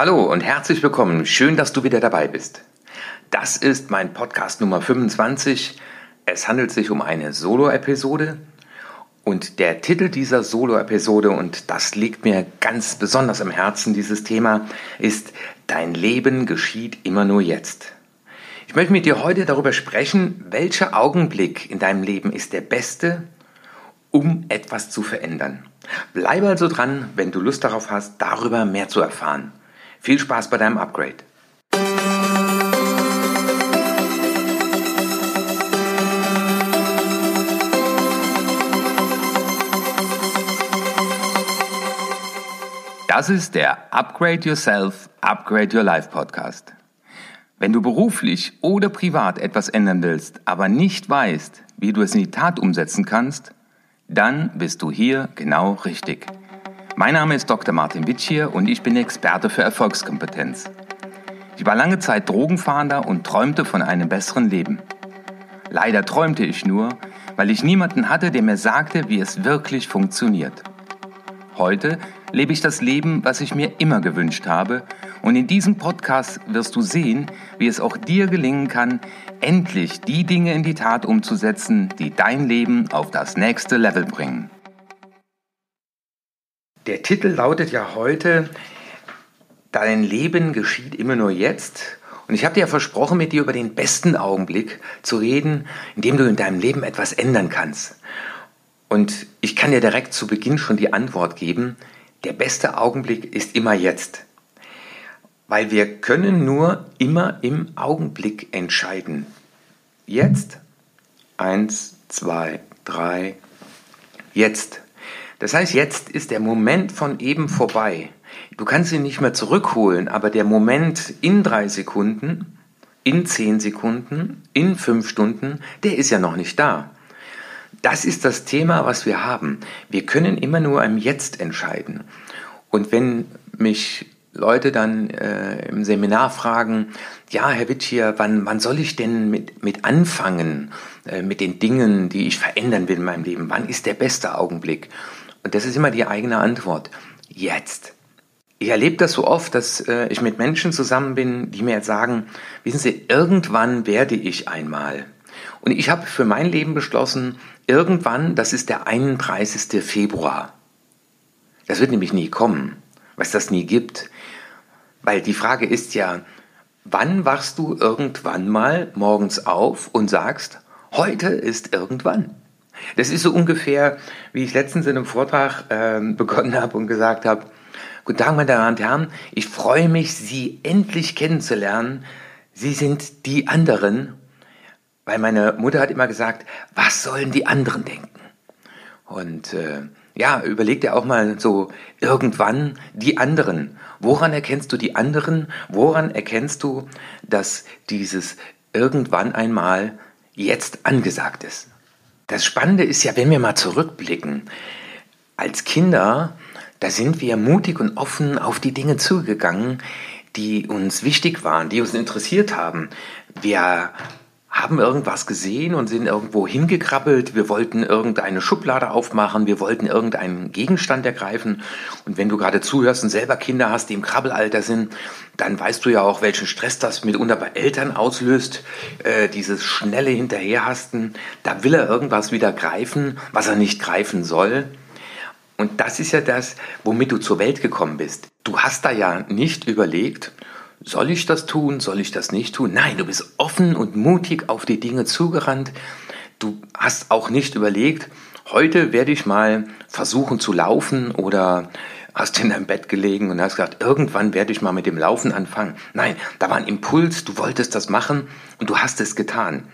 Hallo und herzlich willkommen. Schön, dass du wieder dabei bist. Das ist mein Podcast Nummer 25. Es handelt sich um eine Solo-Episode. Und der Titel dieser Solo-Episode, und das liegt mir ganz besonders am Herzen, dieses Thema, ist Dein Leben geschieht immer nur jetzt. Ich möchte mit dir heute darüber sprechen, welcher Augenblick in deinem Leben ist der beste, um etwas zu verändern. Bleibe also dran, wenn du Lust darauf hast, darüber mehr zu erfahren. Viel Spaß bei deinem Upgrade. Das ist der Upgrade Yourself, Upgrade Your Life Podcast. Wenn du beruflich oder privat etwas ändern willst, aber nicht weißt, wie du es in die Tat umsetzen kannst, dann bist du hier genau richtig. Mein Name ist Dr. Martin Witschier und ich bin Experte für Erfolgskompetenz. Ich war lange Zeit Drogenfahnder und träumte von einem besseren Leben. Leider träumte ich nur, weil ich niemanden hatte, der mir sagte, wie es wirklich funktioniert. Heute lebe ich das Leben, was ich mir immer gewünscht habe, und in diesem Podcast wirst du sehen, wie es auch dir gelingen kann, endlich die Dinge in die Tat umzusetzen, die dein Leben auf das nächste Level bringen. Der Titel lautet ja heute, Dein Leben geschieht immer nur jetzt. Und ich habe dir ja versprochen, mit dir über den besten Augenblick zu reden, in dem du in deinem Leben etwas ändern kannst. Und ich kann dir direkt zu Beginn schon die Antwort geben, der beste Augenblick ist immer jetzt. Weil wir können nur immer im Augenblick entscheiden. Jetzt. Eins, zwei, drei. Jetzt. Das heißt, jetzt ist der Moment von eben vorbei. Du kannst ihn nicht mehr zurückholen, aber der Moment in drei Sekunden, in zehn Sekunden, in fünf Stunden, der ist ja noch nicht da. Das ist das Thema, was wir haben. Wir können immer nur im Jetzt entscheiden. Und wenn mich Leute dann äh, im Seminar fragen, ja, Herr Witschier, wann, wann soll ich denn mit, mit anfangen, äh, mit den Dingen, die ich verändern will in meinem Leben? Wann ist der beste Augenblick? Und das ist immer die eigene Antwort. Jetzt. Ich erlebe das so oft, dass äh, ich mit Menschen zusammen bin, die mir jetzt sagen, wissen Sie, irgendwann werde ich einmal. Und ich habe für mein Leben beschlossen, irgendwann, das ist der 31. Februar. Das wird nämlich nie kommen, weil es das nie gibt. Weil die Frage ist ja, wann wachst du irgendwann mal morgens auf und sagst, heute ist irgendwann? Das ist so ungefähr, wie ich letztens in einem Vortrag äh, begonnen habe und gesagt habe, Guten Tag, meine Damen und Herren, ich freue mich, Sie endlich kennenzulernen. Sie sind die anderen weil meine Mutter hat immer gesagt, was sollen die anderen denken? Und äh, ja, überleg dir auch mal so irgendwann die anderen. Woran erkennst du die anderen? Woran erkennst du, dass dieses irgendwann einmal jetzt angesagt ist? Das Spannende ist ja, wenn wir mal zurückblicken, als Kinder, da sind wir mutig und offen auf die Dinge zugegangen, die uns wichtig waren, die uns interessiert haben. Wir haben irgendwas gesehen und sind irgendwo hingekrabbelt. Wir wollten irgendeine Schublade aufmachen, wir wollten irgendeinen Gegenstand ergreifen. Und wenn du gerade zuhörst und selber Kinder hast, die im Krabbelalter sind, dann weißt du ja auch, welchen Stress das mitunter bei Eltern auslöst. Äh, dieses schnelle Hinterherhasten, da will er irgendwas wieder greifen, was er nicht greifen soll. Und das ist ja das, womit du zur Welt gekommen bist. Du hast da ja nicht überlegt, soll ich das tun, soll ich das nicht tun? Nein, du bist offen und mutig auf die Dinge zugerannt. Du hast auch nicht überlegt, heute werde ich mal versuchen zu laufen oder hast in deinem Bett gelegen und hast gesagt, irgendwann werde ich mal mit dem Laufen anfangen. Nein, da war ein Impuls, du wolltest das machen und du hast es getan.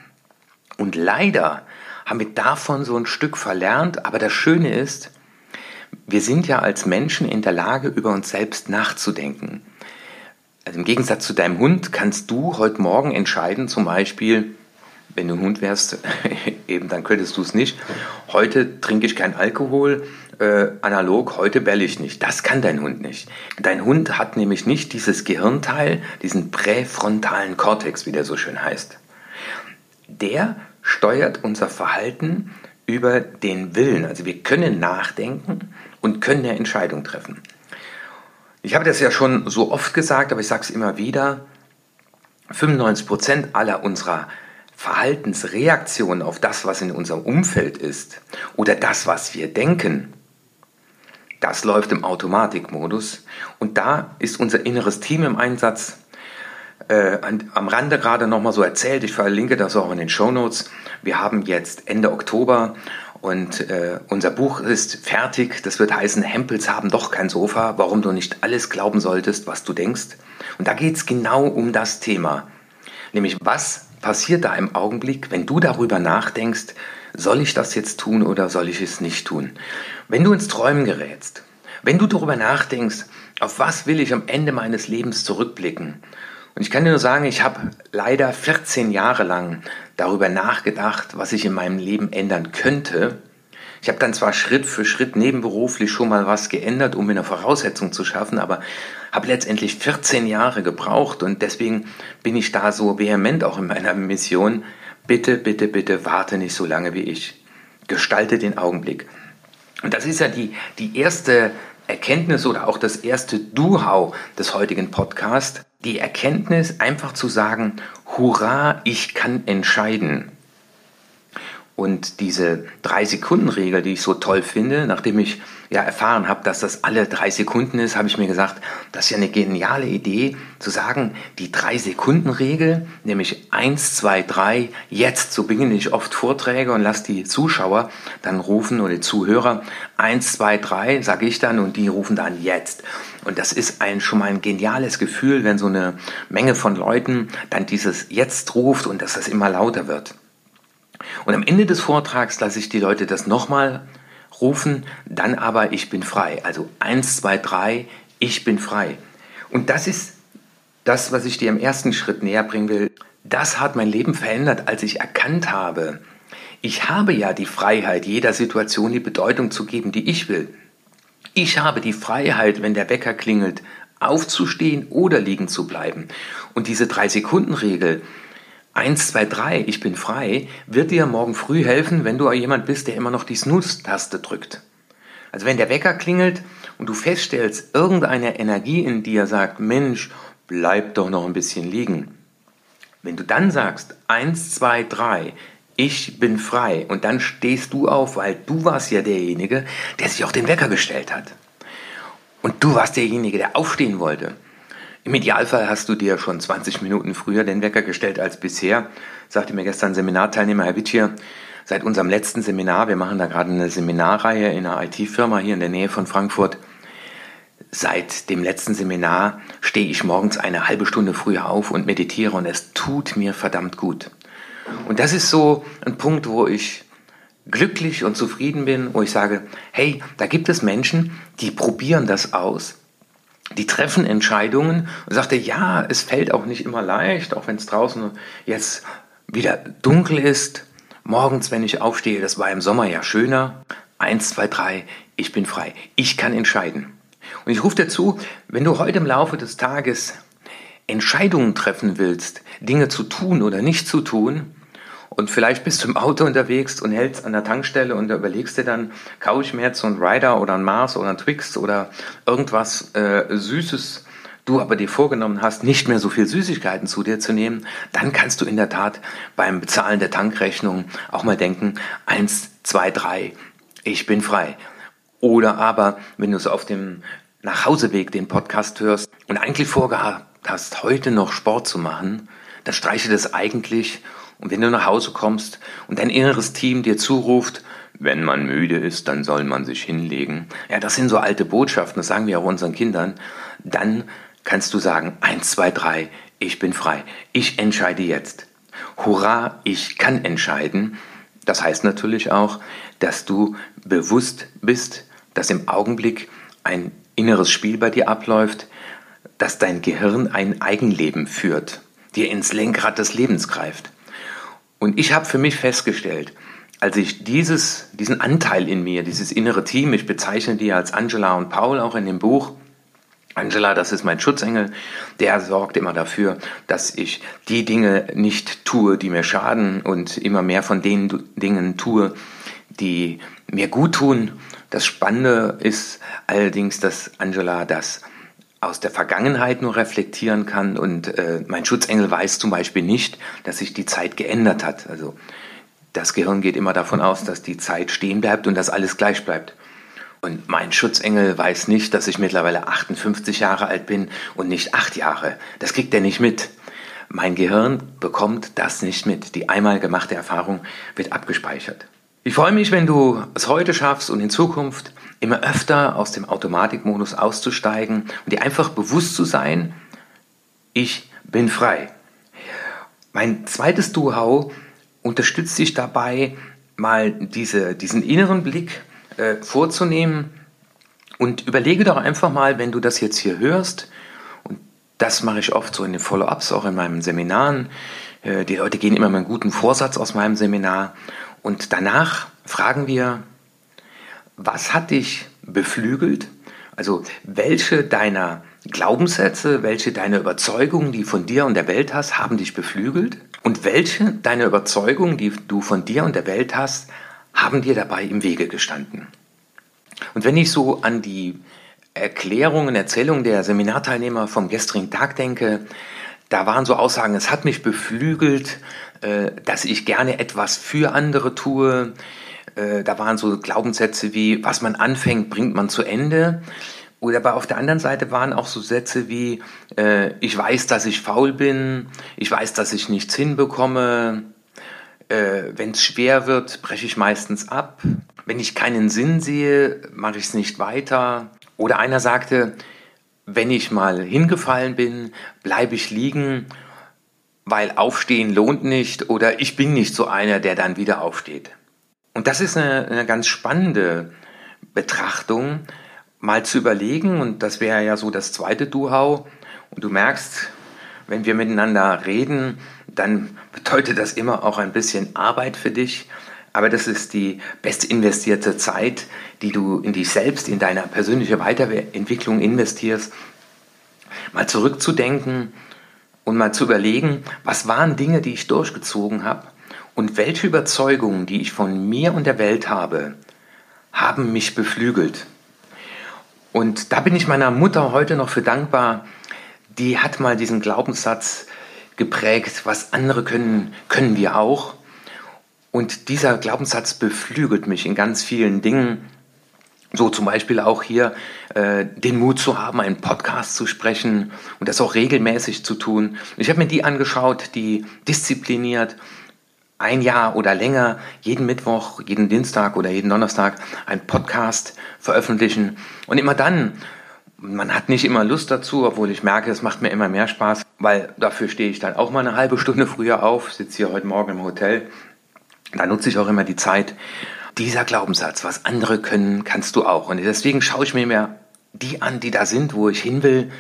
Und leider haben wir davon so ein Stück verlernt, aber das Schöne ist, wir sind ja als Menschen in der Lage, über uns selbst nachzudenken. Also im Gegensatz zu deinem Hund kannst du heute Morgen entscheiden, zum Beispiel, wenn du ein Hund wärst, eben dann könntest du es nicht. Heute trinke ich kein Alkohol, äh, analog, heute belle ich nicht. Das kann dein Hund nicht. Dein Hund hat nämlich nicht dieses Gehirnteil, diesen präfrontalen Kortex, wie der so schön heißt. Der steuert unser Verhalten über den Willen. Also wir können nachdenken und können eine Entscheidung treffen. Ich habe das ja schon so oft gesagt, aber ich sage es immer wieder. 95% aller unserer Verhaltensreaktionen auf das, was in unserem Umfeld ist oder das, was wir denken, das läuft im Automatikmodus. Und da ist unser inneres Team im Einsatz. Äh, am Rande gerade nochmal so erzählt, ich verlinke das auch in den Show Notes. Wir haben jetzt Ende Oktober und äh, unser Buch ist fertig. Das wird heißen, Hempels haben doch kein Sofa, warum du nicht alles glauben solltest, was du denkst. Und da geht es genau um das Thema. Nämlich, was passiert da im Augenblick, wenn du darüber nachdenkst, soll ich das jetzt tun oder soll ich es nicht tun? Wenn du ins Träumen gerätst, wenn du darüber nachdenkst, auf was will ich am Ende meines Lebens zurückblicken? Und ich kann dir nur sagen, ich habe leider 14 Jahre lang darüber nachgedacht, was ich in meinem Leben ändern könnte. Ich habe dann zwar Schritt für Schritt nebenberuflich schon mal was geändert, um mir eine Voraussetzung zu schaffen, aber habe letztendlich 14 Jahre gebraucht und deswegen bin ich da so vehement auch in meiner Mission. Bitte, bitte, bitte warte nicht so lange wie ich. Gestalte den Augenblick. Und das ist ja die, die erste Erkenntnis oder auch das erste Do-How des heutigen Podcasts. Die Erkenntnis, einfach zu sagen, hurra, ich kann entscheiden. Und diese Drei-Sekunden-Regel, die ich so toll finde, nachdem ich ja erfahren habe, dass das alle drei Sekunden ist, habe ich mir gesagt, das ist ja eine geniale Idee, zu sagen, die Drei-Sekunden-Regel, nämlich eins, zwei, drei, jetzt, so beginne ich oft Vorträge und lasse die Zuschauer dann rufen oder die Zuhörer, eins, zwei, drei, sage ich dann und die rufen dann jetzt. Und das ist ein, schon mal ein geniales Gefühl, wenn so eine Menge von Leuten dann dieses Jetzt ruft und dass das immer lauter wird. Und am Ende des Vortrags lasse ich die Leute das nochmal rufen, dann aber ich bin frei. Also eins, zwei, drei, ich bin frei. Und das ist das, was ich dir im ersten Schritt näher bringen will. Das hat mein Leben verändert, als ich erkannt habe, ich habe ja die Freiheit, jeder Situation die Bedeutung zu geben, die ich will. Ich habe die Freiheit, wenn der Wecker klingelt, aufzustehen oder liegen zu bleiben. Und diese Drei-Sekunden-Regel, 1, 2, 3, ich bin frei, wird dir morgen früh helfen, wenn du jemand bist, der immer noch die Snooze-Taste drückt. Also wenn der Wecker klingelt und du feststellst, irgendeine Energie in dir sagt, Mensch, bleib doch noch ein bisschen liegen. Wenn du dann sagst, 1, 2, 3, ich bin frei und dann stehst du auf, weil du warst ja derjenige, der sich auch den Wecker gestellt hat. Und du warst derjenige, der aufstehen wollte. Im Idealfall hast du dir schon 20 Minuten früher den Wecker gestellt als bisher, sagte mir gestern Seminarteilnehmer Herr Wittier. Seit unserem letzten Seminar, wir machen da gerade eine Seminarreihe in einer IT-Firma hier in der Nähe von Frankfurt. Seit dem letzten Seminar stehe ich morgens eine halbe Stunde früher auf und meditiere und es tut mir verdammt gut. Und das ist so ein Punkt, wo ich glücklich und zufrieden bin, wo ich sage, hey, da gibt es Menschen, die probieren das aus die treffen Entscheidungen und sagte, ja, es fällt auch nicht immer leicht, auch wenn es draußen jetzt wieder dunkel ist. Morgens, wenn ich aufstehe, das war im Sommer ja schöner. Eins, zwei, drei, ich bin frei. Ich kann entscheiden. Und ich rufe dazu, wenn du heute im Laufe des Tages Entscheidungen treffen willst, Dinge zu tun oder nicht zu tun, und vielleicht bist du im Auto unterwegs und hältst an der Tankstelle und da überlegst dir dann, kaufe ich mir jetzt so einen Rider oder einen Mars oder einen Twix oder irgendwas äh, Süßes, du aber dir vorgenommen hast, nicht mehr so viel Süßigkeiten zu dir zu nehmen, dann kannst du in der Tat beim Bezahlen der Tankrechnung auch mal denken, eins, zwei, drei, ich bin frei. Oder aber, wenn du so auf dem Nachhauseweg den Podcast hörst und eigentlich vorgehabt hast, heute noch Sport zu machen, dann streiche das eigentlich und wenn du nach Hause kommst und dein inneres Team dir zuruft, wenn man müde ist, dann soll man sich hinlegen. Ja, das sind so alte Botschaften, das sagen wir auch unseren Kindern. Dann kannst du sagen, eins, zwei, drei, ich bin frei. Ich entscheide jetzt. Hurra, ich kann entscheiden. Das heißt natürlich auch, dass du bewusst bist, dass im Augenblick ein inneres Spiel bei dir abläuft, dass dein Gehirn ein Eigenleben führt, dir ins Lenkrad des Lebens greift. Und ich habe für mich festgestellt, als ich dieses, diesen Anteil in mir, dieses innere Team, ich bezeichne die als Angela und Paul auch in dem Buch, Angela, das ist mein Schutzengel, der sorgt immer dafür, dass ich die Dinge nicht tue, die mir schaden und immer mehr von den Dingen tue, die mir gut tun. Das Spannende ist allerdings, dass Angela das aus der Vergangenheit nur reflektieren kann und äh, mein Schutzengel weiß zum Beispiel nicht, dass sich die Zeit geändert hat. Also das Gehirn geht immer davon aus, dass die Zeit stehen bleibt und dass alles gleich bleibt. Und mein Schutzengel weiß nicht, dass ich mittlerweile 58 Jahre alt bin und nicht acht Jahre. Das kriegt er nicht mit. Mein Gehirn bekommt das nicht mit. Die einmal gemachte Erfahrung wird abgespeichert. Ich freue mich, wenn du es heute schaffst und in Zukunft immer öfter aus dem Automatikmodus auszusteigen und dir einfach bewusst zu sein, ich bin frei. Mein zweites Do-How unterstützt dich dabei, mal diese, diesen inneren Blick äh, vorzunehmen und überlege doch einfach mal, wenn du das jetzt hier hörst, und das mache ich oft so in den Follow-ups, auch in meinen Seminaren, äh, die Leute gehen immer mit einem guten Vorsatz aus meinem Seminar und danach fragen wir, was hat dich beflügelt? Also welche deiner Glaubenssätze, welche deiner Überzeugungen, die von dir und der Welt hast, haben dich beflügelt? Und welche deiner Überzeugungen, die du von dir und der Welt hast, haben dir dabei im Wege gestanden? Und wenn ich so an die Erklärungen, Erzählungen der Seminarteilnehmer vom gestrigen Tag denke, da waren so Aussagen, es hat mich beflügelt, äh, dass ich gerne etwas für andere tue. Äh, da waren so Glaubenssätze wie, was man anfängt, bringt man zu Ende. Oder aber auf der anderen Seite waren auch so Sätze wie, äh, ich weiß, dass ich faul bin, ich weiß, dass ich nichts hinbekomme, wenn es schwer wird, breche ich meistens ab, wenn ich keinen Sinn sehe, mache ich es nicht weiter. Oder einer sagte, wenn ich mal hingefallen bin, bleibe ich liegen weil aufstehen lohnt nicht oder ich bin nicht so einer, der dann wieder aufsteht. Und das ist eine, eine ganz spannende Betrachtung, mal zu überlegen, und das wäre ja so das zweite Duhau, und du merkst, wenn wir miteinander reden, dann bedeutet das immer auch ein bisschen Arbeit für dich, aber das ist die best investierte Zeit, die du in dich selbst, in deine persönliche Weiterentwicklung investierst, mal zurückzudenken, und mal zu überlegen, was waren Dinge, die ich durchgezogen habe und welche Überzeugungen, die ich von mir und der Welt habe, haben mich beflügelt. Und da bin ich meiner Mutter heute noch für dankbar. Die hat mal diesen Glaubenssatz geprägt, was andere können, können wir auch. Und dieser Glaubenssatz beflügelt mich in ganz vielen Dingen. So zum Beispiel auch hier äh, den Mut zu haben, einen Podcast zu sprechen und das auch regelmäßig zu tun. Ich habe mir die angeschaut, die diszipliniert ein Jahr oder länger jeden Mittwoch, jeden Dienstag oder jeden Donnerstag einen Podcast veröffentlichen. Und immer dann, man hat nicht immer Lust dazu, obwohl ich merke, es macht mir immer mehr Spaß, weil dafür stehe ich dann auch mal eine halbe Stunde früher auf, sitze hier heute Morgen im Hotel. Da nutze ich auch immer die Zeit dieser Glaubenssatz, was andere können, kannst du auch. Und deswegen schaue ich mir mehr die an, die da sind, wo ich hin will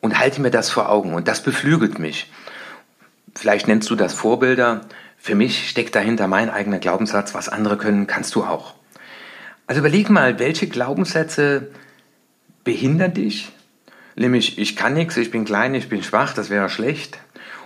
und halte mir das vor Augen. Und das beflügelt mich. Vielleicht nennst du das Vorbilder. Für mich steckt dahinter mein eigener Glaubenssatz, was andere können, kannst du auch. Also überleg mal, welche Glaubenssätze behindern dich? Nämlich, ich kann nichts, ich bin klein, ich bin schwach, das wäre schlecht.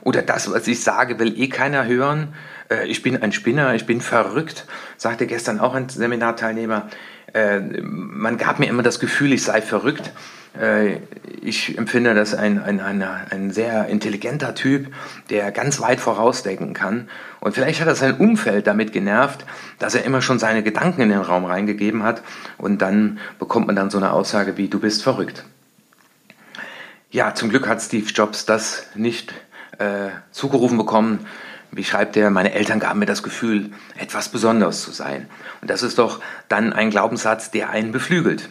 Oder das, was ich sage, will eh keiner hören. Äh, ich bin ein Spinner, ich bin verrückt, sagte gestern auch ein Seminarteilnehmer. Äh, man gab mir immer das Gefühl, ich sei verrückt. Äh, ich empfinde das ein, ein, ein, ein sehr intelligenter Typ, der ganz weit vorausdenken kann. Und vielleicht hat er sein Umfeld damit genervt, dass er immer schon seine Gedanken in den Raum reingegeben hat. Und dann bekommt man dann so eine Aussage wie, du bist verrückt. Ja, zum Glück hat Steve Jobs das nicht äh, zugerufen bekommen. Wie schreibt er, meine Eltern gaben mir das Gefühl, etwas Besonderes zu sein. Und das ist doch dann ein Glaubenssatz, der einen beflügelt.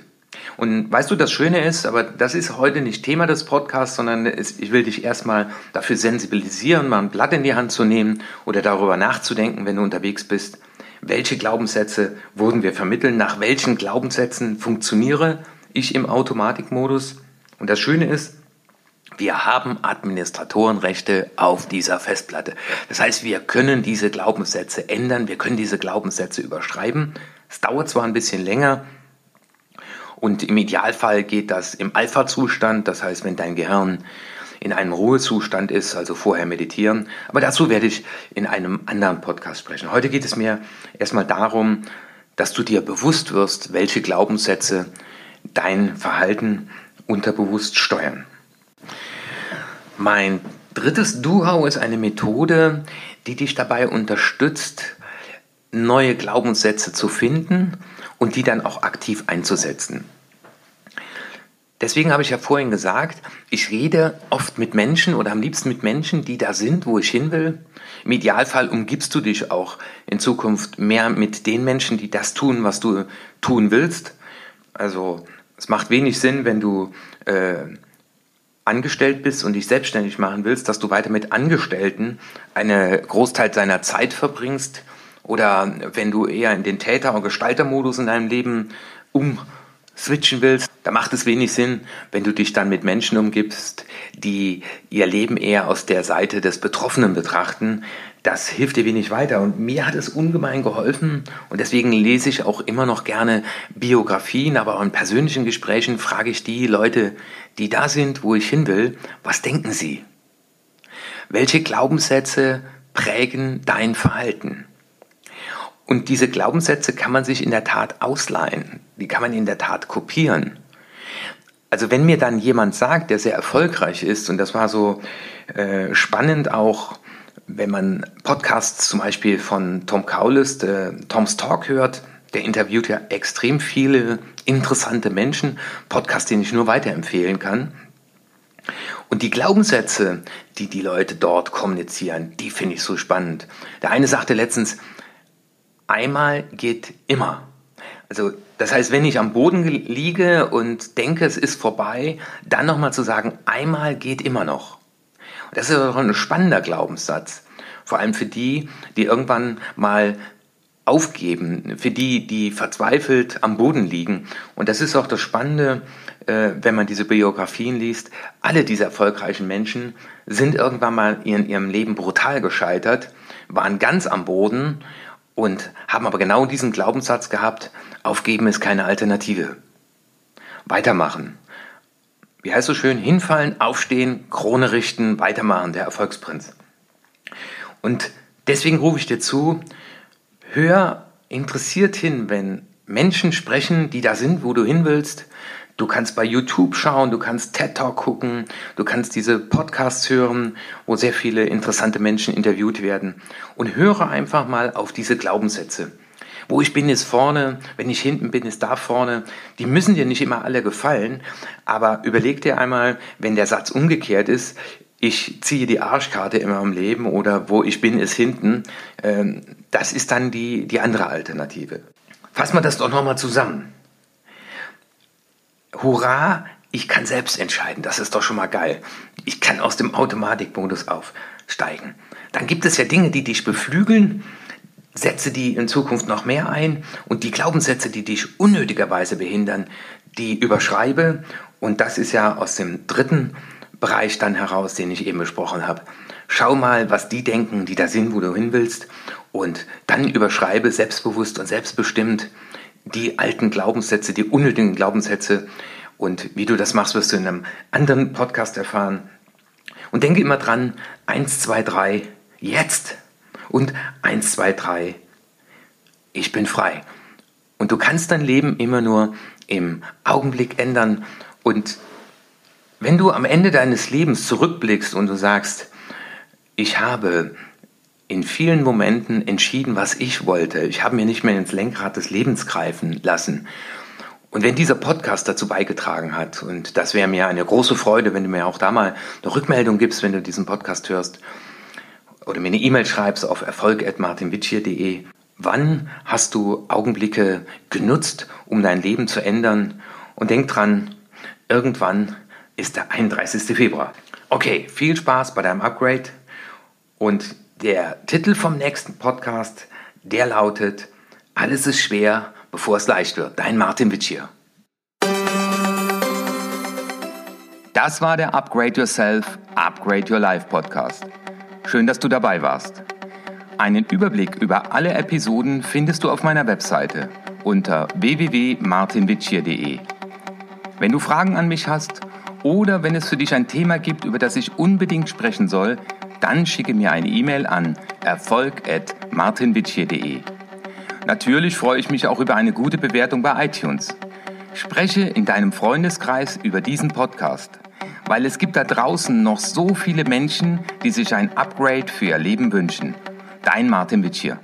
Und weißt du, das Schöne ist, aber das ist heute nicht Thema des Podcasts, sondern ich will dich erstmal dafür sensibilisieren, mal ein Blatt in die Hand zu nehmen oder darüber nachzudenken, wenn du unterwegs bist. Welche Glaubenssätze wurden wir vermitteln? Nach welchen Glaubenssätzen funktioniere ich im Automatikmodus? Und das Schöne ist, wir haben Administratorenrechte auf dieser Festplatte. Das heißt, wir können diese Glaubenssätze ändern, wir können diese Glaubenssätze überschreiben. Es dauert zwar ein bisschen länger und im Idealfall geht das im Alpha-Zustand, das heißt, wenn dein Gehirn in einem Ruhezustand ist, also vorher meditieren. Aber dazu werde ich in einem anderen Podcast sprechen. Heute geht es mir erstmal darum, dass du dir bewusst wirst, welche Glaubenssätze dein Verhalten unterbewusst steuern. Mein drittes Do-How ist eine Methode, die dich dabei unterstützt, neue Glaubenssätze zu finden und die dann auch aktiv einzusetzen. Deswegen habe ich ja vorhin gesagt, ich rede oft mit Menschen oder am liebsten mit Menschen, die da sind, wo ich hin will. Im Idealfall umgibst du dich auch in Zukunft mehr mit den Menschen, die das tun, was du tun willst. Also es macht wenig Sinn, wenn du äh, angestellt bist und dich selbstständig machen willst, dass du weiter mit Angestellten einen Großteil seiner Zeit verbringst oder wenn du eher in den Täter- und Gestaltermodus in deinem Leben um switchen willst, da macht es wenig Sinn, wenn du dich dann mit Menschen umgibst, die ihr Leben eher aus der Seite des Betroffenen betrachten. Das hilft dir wenig weiter. Und mir hat es ungemein geholfen. Und deswegen lese ich auch immer noch gerne Biografien, aber auch in persönlichen Gesprächen frage ich die Leute, die da sind, wo ich hin will, was denken sie? Welche Glaubenssätze prägen dein Verhalten? Und diese Glaubenssätze kann man sich in der Tat ausleihen, die kann man in der Tat kopieren. Also wenn mir dann jemand sagt, der sehr erfolgreich ist, und das war so äh, spannend auch, wenn man Podcasts zum Beispiel von Tom Kaulis, äh, Tom's Talk hört, der interviewt ja extrem viele interessante Menschen, Podcast, den ich nur weiterempfehlen kann. Und die Glaubenssätze, die die Leute dort kommunizieren, die finde ich so spannend. Der eine sagte letztens, einmal geht immer. Also das heißt, wenn ich am Boden liege und denke, es ist vorbei, dann nochmal zu sagen, einmal geht immer noch. Das ist auch ein spannender Glaubenssatz. Vor allem für die, die irgendwann mal aufgeben, für die, die verzweifelt am Boden liegen. Und das ist auch das Spannende, äh, wenn man diese Biografien liest. Alle diese erfolgreichen Menschen sind irgendwann mal in ihrem Leben brutal gescheitert, waren ganz am Boden und haben aber genau diesen Glaubenssatz gehabt, aufgeben ist keine Alternative. Weitermachen. Wie heißt so schön? Hinfallen, aufstehen, Krone richten, weitermachen, der Erfolgsprinz. Und deswegen rufe ich dir zu, hör interessiert hin, wenn Menschen sprechen, die da sind, wo du hin willst, Du kannst bei YouTube schauen, du kannst TED Talk gucken, du kannst diese Podcasts hören, wo sehr viele interessante Menschen interviewt werden. Und höre einfach mal auf diese Glaubenssätze. Wo ich bin, ist vorne, wenn ich hinten bin, ist da vorne. Die müssen dir nicht immer alle gefallen, aber überleg dir einmal, wenn der Satz umgekehrt ist, ich ziehe die Arschkarte immer im Leben oder wo ich bin, ist hinten, ähm, das ist dann die, die andere Alternative. Fassen wir das doch nochmal zusammen. Hurra, ich kann selbst entscheiden, das ist doch schon mal geil. Ich kann aus dem Automatikmodus aufsteigen. Dann gibt es ja Dinge, die dich beflügeln, Sätze, die in Zukunft noch mehr ein und die Glaubenssätze, die dich unnötigerweise behindern, die überschreibe. Und das ist ja aus dem dritten Bereich dann heraus, den ich eben besprochen habe. Schau mal, was die denken, die da sind, wo du hin willst. Und dann überschreibe selbstbewusst und selbstbestimmt die alten Glaubenssätze, die unnötigen Glaubenssätze. Und wie du das machst, wirst du in einem anderen Podcast erfahren. Und denke immer dran, 1, 2, 3, jetzt. Und 1, 2, 3, ich bin frei. Und du kannst dein Leben immer nur im Augenblick ändern. Und wenn du am Ende deines Lebens zurückblickst und du sagst, ich habe in vielen Momenten entschieden, was ich wollte. Ich habe mir nicht mehr ins Lenkrad des Lebens greifen lassen. Und wenn dieser Podcast dazu beigetragen hat, und das wäre mir eine große Freude, wenn du mir auch da mal eine Rückmeldung gibst, wenn du diesen Podcast hörst, oder mir eine E-Mail schreibst auf erfolg.martinwitschier.de. Wann hast du Augenblicke genutzt, um dein Leben zu ändern? Und denk dran, irgendwann ist der 31. Februar. Okay, viel Spaß bei deinem Upgrade und der Titel vom nächsten Podcast, der lautet Alles ist schwer, bevor es leicht wird. Dein Martin Witsch hier. Das war der Upgrade Yourself, Upgrade Your Life Podcast. Schön, dass du dabei warst. Einen Überblick über alle Episoden findest du auf meiner Webseite unter www.martinwitschier.de. Wenn du Fragen an mich hast oder wenn es für dich ein Thema gibt, über das ich unbedingt sprechen soll, dann schicke mir eine E-Mail an erfolg.martinwitschier.de. Natürlich freue ich mich auch über eine gute Bewertung bei iTunes. Spreche in deinem Freundeskreis über diesen Podcast, weil es gibt da draußen noch so viele Menschen, die sich ein Upgrade für ihr Leben wünschen. Dein Martin Witsch hier.